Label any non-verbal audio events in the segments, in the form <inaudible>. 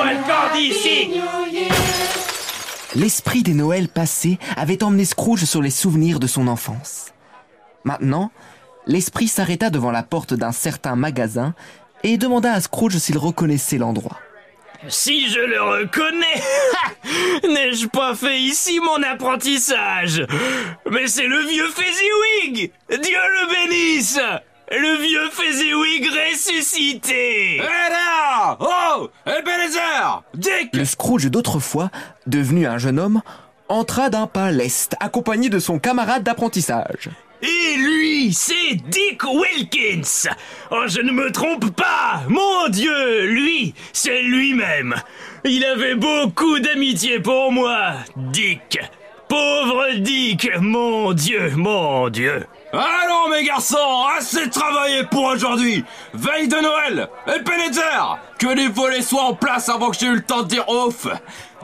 Enlevez-moi le corps d'ici L'esprit des Noëls passés avait emmené Scrooge sur les souvenirs de son enfance. Maintenant, l'esprit s'arrêta devant la porte d'un certain magasin et demanda à Scrooge s'il reconnaissait l'endroit. Si je le reconnais <laughs> N'ai-je pas fait ici mon apprentissage? Mais c'est le vieux Fezziwig! Dieu le bénisse Le vieux Fezziwig ressuscité. Hé là Oh Ebenezer Dick. Le Scrooge d'autrefois, devenu un jeune homme, entra d'un pas leste, accompagné de son camarade d'apprentissage. Et lui, c'est Dick Wilkins. Oh, je ne me trompe pas. Mon Dieu, lui, c'est lui-même. Il avait beaucoup d'amitié pour moi, Dick. Pauvre Dick Mon Dieu, mon Dieu Allons mes garçons, assez travaillé pour aujourd'hui. Veille de Noël Ebenezer Que les volets soient en place avant que j'ai eu le temps de dire off.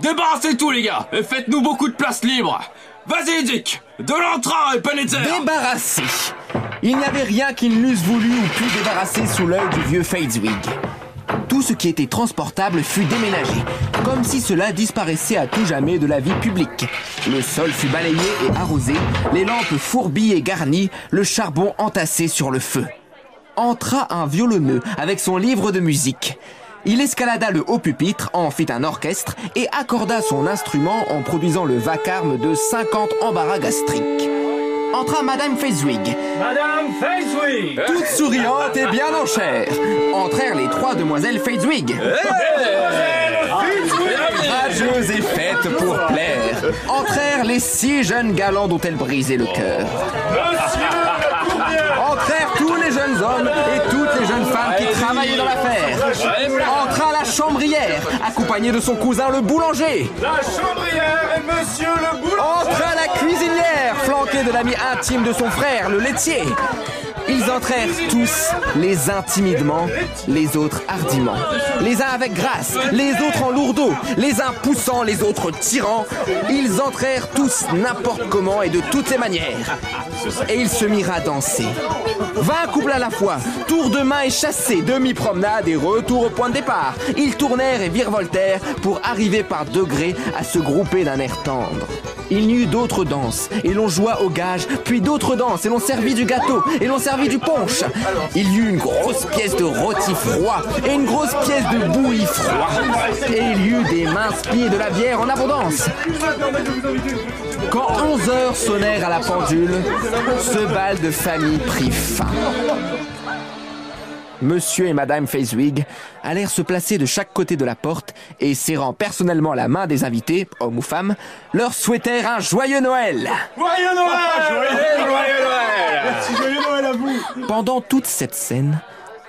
Débarrassez tout les gars et faites-nous beaucoup de place libre. Vas-y Dick De l'entrain Ebenezer Débarrassé. Il n'y avait rien qu'il n'eusse voulu ou pu débarrasser sous l'œil du vieux Fadeswig. Tout ce qui était transportable fut déménagé, comme si cela disparaissait à tout jamais de la vie publique. Le sol fut balayé et arrosé, les lampes fourbies et garnies, le charbon entassé sur le feu. Entra un violonneux avec son livre de musique. Il escalada le haut pupitre, en fit un orchestre et accorda son instrument en produisant le vacarme de 50 embarras gastriques. Entra Madame Fezwig, Madame Fezwick toute souriante et bien en chair. Entrèrent les trois demoiselles Fezwig. Rageuses et faites pour plaire. Entrèrent les six jeunes galants dont elle brisait le cœur. Les hommes et toutes les jeunes femmes qui travaillaient dans l'affaire. Entra la chambrière, accompagnée de son cousin le boulanger. La chambrière et monsieur le boulanger Entra la cuisinière, flanquée de l'ami intime de son frère, le laitier. Ils entrèrent tous, les uns timidement, les autres hardiment. Les uns avec grâce, les autres en lourdeau, les uns poussant, les autres tirant. Ils entrèrent tous n'importe comment et de toutes les manières. Et ils se mirent à danser. Vingt couples à la fois, tour de main et chassé, demi-promenade et retour au point de départ. Ils tournèrent et virevoltèrent pour arriver par degrés à se grouper d'un air tendre. Il n'y eut d'autres danses, et l'on joua au gage, puis d'autres danses, et l'on servit du gâteau, et l'on servit du punch. Il y eut une grosse pièce de rôti froid, et une grosse pièce de bouilli froid. Et il y eut des minces pieds de la bière en abondance. Quand 11 heures sonnèrent à la pendule, ce bal de famille prit fin. Monsieur et Madame Fezwig allèrent se placer de chaque côté de la porte et, serrant personnellement la main des invités, hommes ou femmes, leur souhaitèrent un joyeux Noël. Joyeux Noël Joyeux Noël à vous Pendant toute cette scène,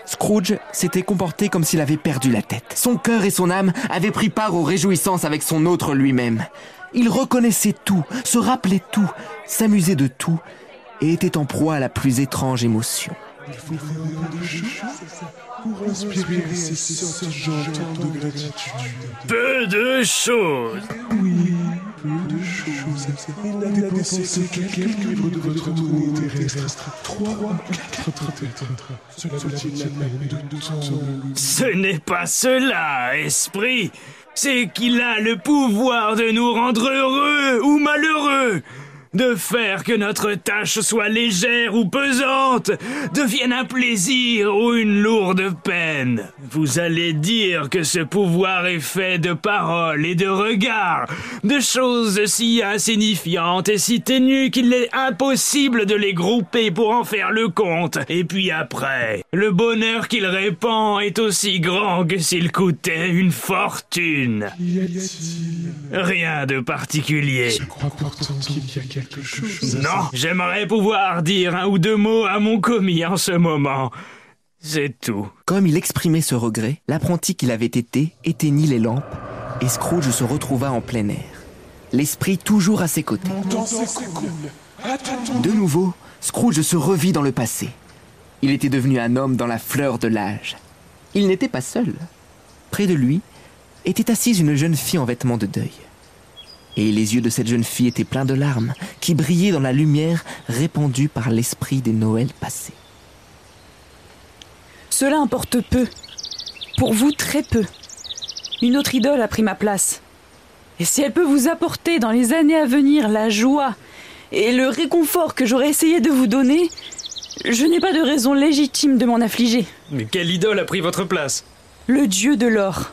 Scrooge s'était comporté comme s'il avait perdu la tête. Son cœur et son âme avaient pris part aux réjouissances avec son autre lui-même. Il reconnaissait tout, se rappelait tout, s'amusait de tout et était en proie à la plus étrange émotion. Pour inspirer ces sortes de gratitude. Peu de choses Peu de choses. Il n'a dépensé que quelques livres de votre tournée terrestre. Trois quatre. Cela de tant Ce n'est pas cela, esprit. C'est qu'il a le pouvoir de nous rendre heureux ou malheureux. De faire que notre tâche soit légère ou pesante, devienne un plaisir ou une lourde peine. Vous allez dire que ce pouvoir est fait de paroles et de regards, de choses si insignifiantes et si ténues qu'il est impossible de les grouper pour en faire le compte. Et puis après, le bonheur qu'il répand est aussi grand que s'il coûtait une fortune. Y a-t-il Rien de particulier. Je crois pourtant qu'il y a quelque chose. Non, j'aimerais pouvoir dire un ou deux mots à mon commis en ce moment. C'est tout. Comme il exprimait ce regret, l'apprenti qu'il avait été éteignit les lampes et Scrooge se retrouva en plein air. L'esprit toujours à ses côtés. De nouveau, Scrooge se revit dans le passé. Il était devenu un homme dans la fleur de l'âge. Il n'était pas seul. Près de lui était assise une jeune fille en vêtements de deuil. Et les yeux de cette jeune fille étaient pleins de larmes qui brillaient dans la lumière répandue par l'esprit des Noëls passés. Cela importe peu. Pour vous, très peu. Une autre idole a pris ma place. Et si elle peut vous apporter dans les années à venir la joie et le réconfort que j'aurais essayé de vous donner, je n'ai pas de raison légitime de m'en affliger. Mais quelle idole a pris votre place Le dieu de l'or.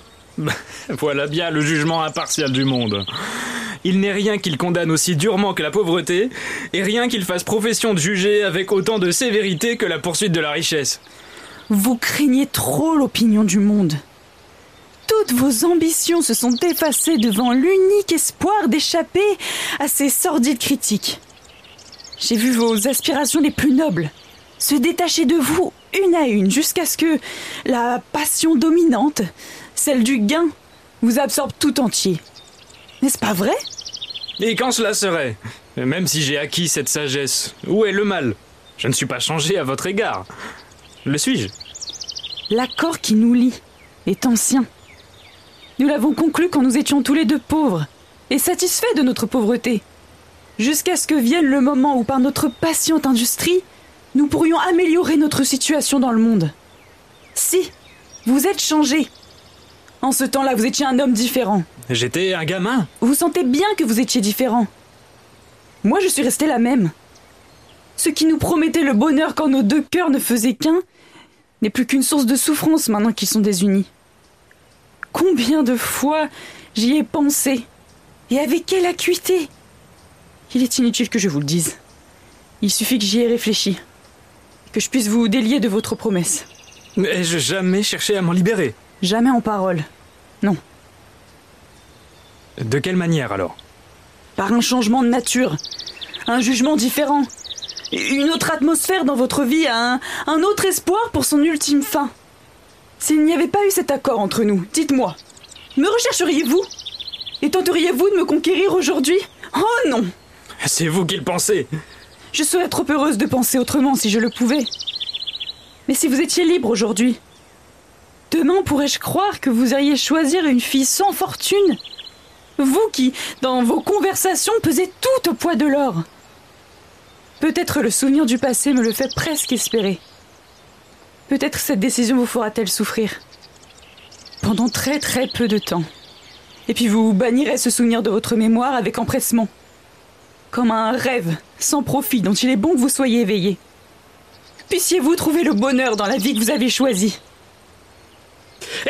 Voilà bien le jugement impartial du monde. Il n'est rien qu'il condamne aussi durement que la pauvreté, et rien qu'il fasse profession de juger avec autant de sévérité que la poursuite de la richesse. Vous craignez trop l'opinion du monde. Toutes vos ambitions se sont effacées devant l'unique espoir d'échapper à ces sordides critiques. J'ai vu vos aspirations les plus nobles se détacher de vous une à une jusqu'à ce que la passion dominante, celle du gain, vous absorbe tout entier. N'est-ce pas vrai? Et quand cela serait? Même si j'ai acquis cette sagesse, où est le mal? Je ne suis pas changé à votre égard. Le suis-je? L'accord qui nous lie est ancien. Nous l'avons conclu quand nous étions tous les deux pauvres et satisfaits de notre pauvreté. Jusqu'à ce que vienne le moment où, par notre patiente industrie, nous pourrions améliorer notre situation dans le monde. Si, vous êtes changé. En ce temps-là, vous étiez un homme différent. J'étais un gamin. Vous sentez bien que vous étiez différent. Moi, je suis restée la même. Ce qui nous promettait le bonheur quand nos deux cœurs ne faisaient qu'un n'est plus qu'une source de souffrance maintenant qu'ils sont désunis. Combien de fois j'y ai pensé Et avec quelle acuité Il est inutile que je vous le dise. Il suffit que j'y ai réfléchi. Que je puisse vous délier de votre promesse. Ai-je jamais cherché à m'en libérer Jamais en parole. Non. De quelle manière alors Par un changement de nature. Un jugement différent. Une autre atmosphère dans votre vie, un, un autre espoir pour son ultime fin. S'il n'y avait pas eu cet accord entre nous, dites-moi, me rechercheriez-vous? Et tenteriez-vous de me conquérir aujourd'hui? Oh non C'est vous qui le pensez Je serais trop heureuse de penser autrement si je le pouvais. Mais si vous étiez libre aujourd'hui, demain pourrais-je croire que vous iriez choisir une fille sans fortune? Vous qui, dans vos conversations, pesez tout au poids de l'or. Peut-être le souvenir du passé me le fait presque espérer. Peut-être cette décision vous fera-t-elle souffrir. Pendant très très peu de temps. Et puis vous bannirez ce souvenir de votre mémoire avec empressement. Comme un rêve sans profit dont il est bon que vous soyez éveillé. Puissiez-vous trouver le bonheur dans la vie que vous avez choisie.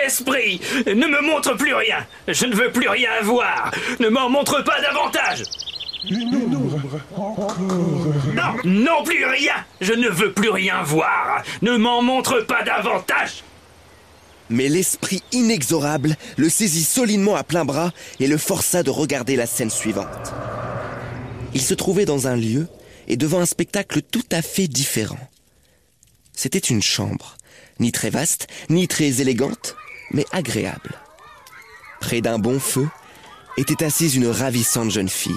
Esprit, ne me montre plus rien. Je ne veux plus rien voir. Ne m'en montre pas davantage. Une ombre, encore. Non, non plus rien. Je ne veux plus rien voir. Ne m'en montre pas davantage. Mais l'esprit inexorable le saisit solidement à plein bras et le força de regarder la scène suivante. Il se trouvait dans un lieu et devant un spectacle tout à fait différent. C'était une chambre, ni très vaste, ni très élégante, mais agréable. Près d'un bon feu était assise une ravissante jeune fille,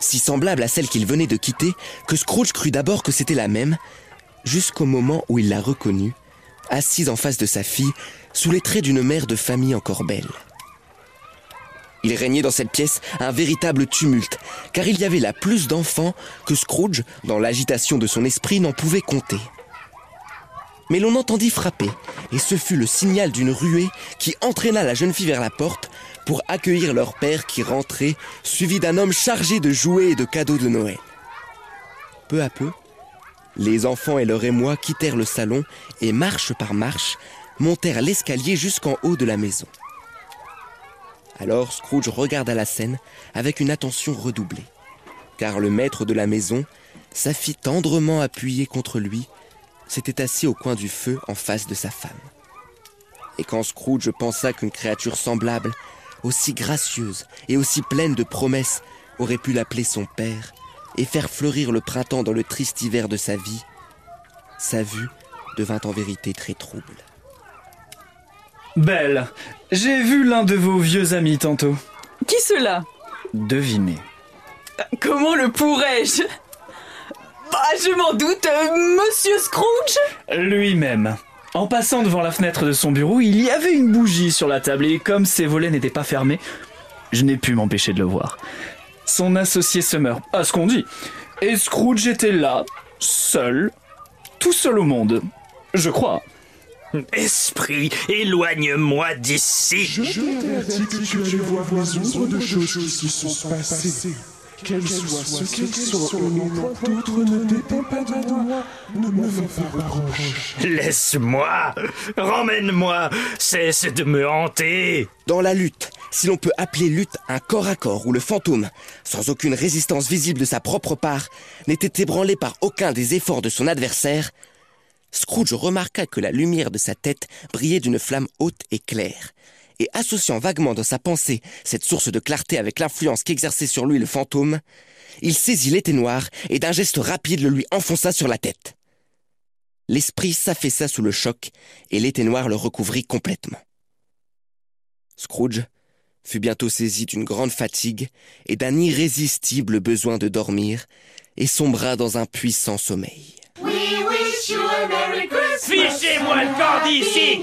si semblable à celle qu'il venait de quitter que Scrooge crut d'abord que c'était la même, jusqu'au moment où il la reconnut, assise en face de sa fille, sous les traits d'une mère de famille encore belle. Il régnait dans cette pièce un véritable tumulte, car il y avait là plus d'enfants que Scrooge, dans l'agitation de son esprit, n'en pouvait compter. Mais l'on entendit frapper, et ce fut le signal d'une ruée qui entraîna la jeune fille vers la porte pour accueillir leur père qui rentrait, suivi d'un homme chargé de jouets et de cadeaux de Noël. Peu à peu, les enfants et leur émoi quittèrent le salon et, marche par marche, montèrent l'escalier jusqu'en haut de la maison. Alors Scrooge regarda la scène avec une attention redoublée, car le maître de la maison, sa fille tendrement appuyée contre lui, s'était assis au coin du feu en face de sa femme. Et quand Scrooge pensa qu'une créature semblable, aussi gracieuse et aussi pleine de promesses, aurait pu l'appeler son père et faire fleurir le printemps dans le triste hiver de sa vie, sa vue devint en vérité très trouble. Belle, j'ai vu l'un de vos vieux amis tantôt. Qui cela? Devinez. Comment le pourrais-je? Bah, je m'en doute, euh, Monsieur Scrooge? Lui-même. En passant devant la fenêtre de son bureau, il y avait une bougie sur la table et comme ses volets n'étaient pas fermés, je n'ai pu m'empêcher de le voir. Son associé se meurt, à ce qu'on dit. Et Scrooge était là, seul, tout seul au monde. Je crois. Esprit, éloigne-moi d'ici. Je t'avertis que tu allais voir les de choses qui se sont passées. Qu'elles soient ce qu'elles sont au nom d'autres ne dépend pas de moi. Ne me fais pas reproche. Laisse-moi. Ramène-moi. Cesse de me hanter. Dans la lutte, si l'on peut appeler lutte un corps à corps où le fantôme, sans aucune résistance visible de sa propre part, n'était ébranlé par aucun des efforts de son adversaire, Scrooge remarqua que la lumière de sa tête brillait d'une flamme haute et claire, et associant vaguement dans sa pensée cette source de clarté avec l'influence qu'exerçait sur lui le fantôme, il saisit l'éteignoir et d'un geste rapide le lui enfonça sur la tête. L'esprit s'affaissa sous le choc et l'éteignoir le recouvrit complètement. Scrooge fut bientôt saisi d'une grande fatigue et d'un irrésistible besoin de dormir et sombra dans un puissant sommeil. Fichez-moi le camp d'ici.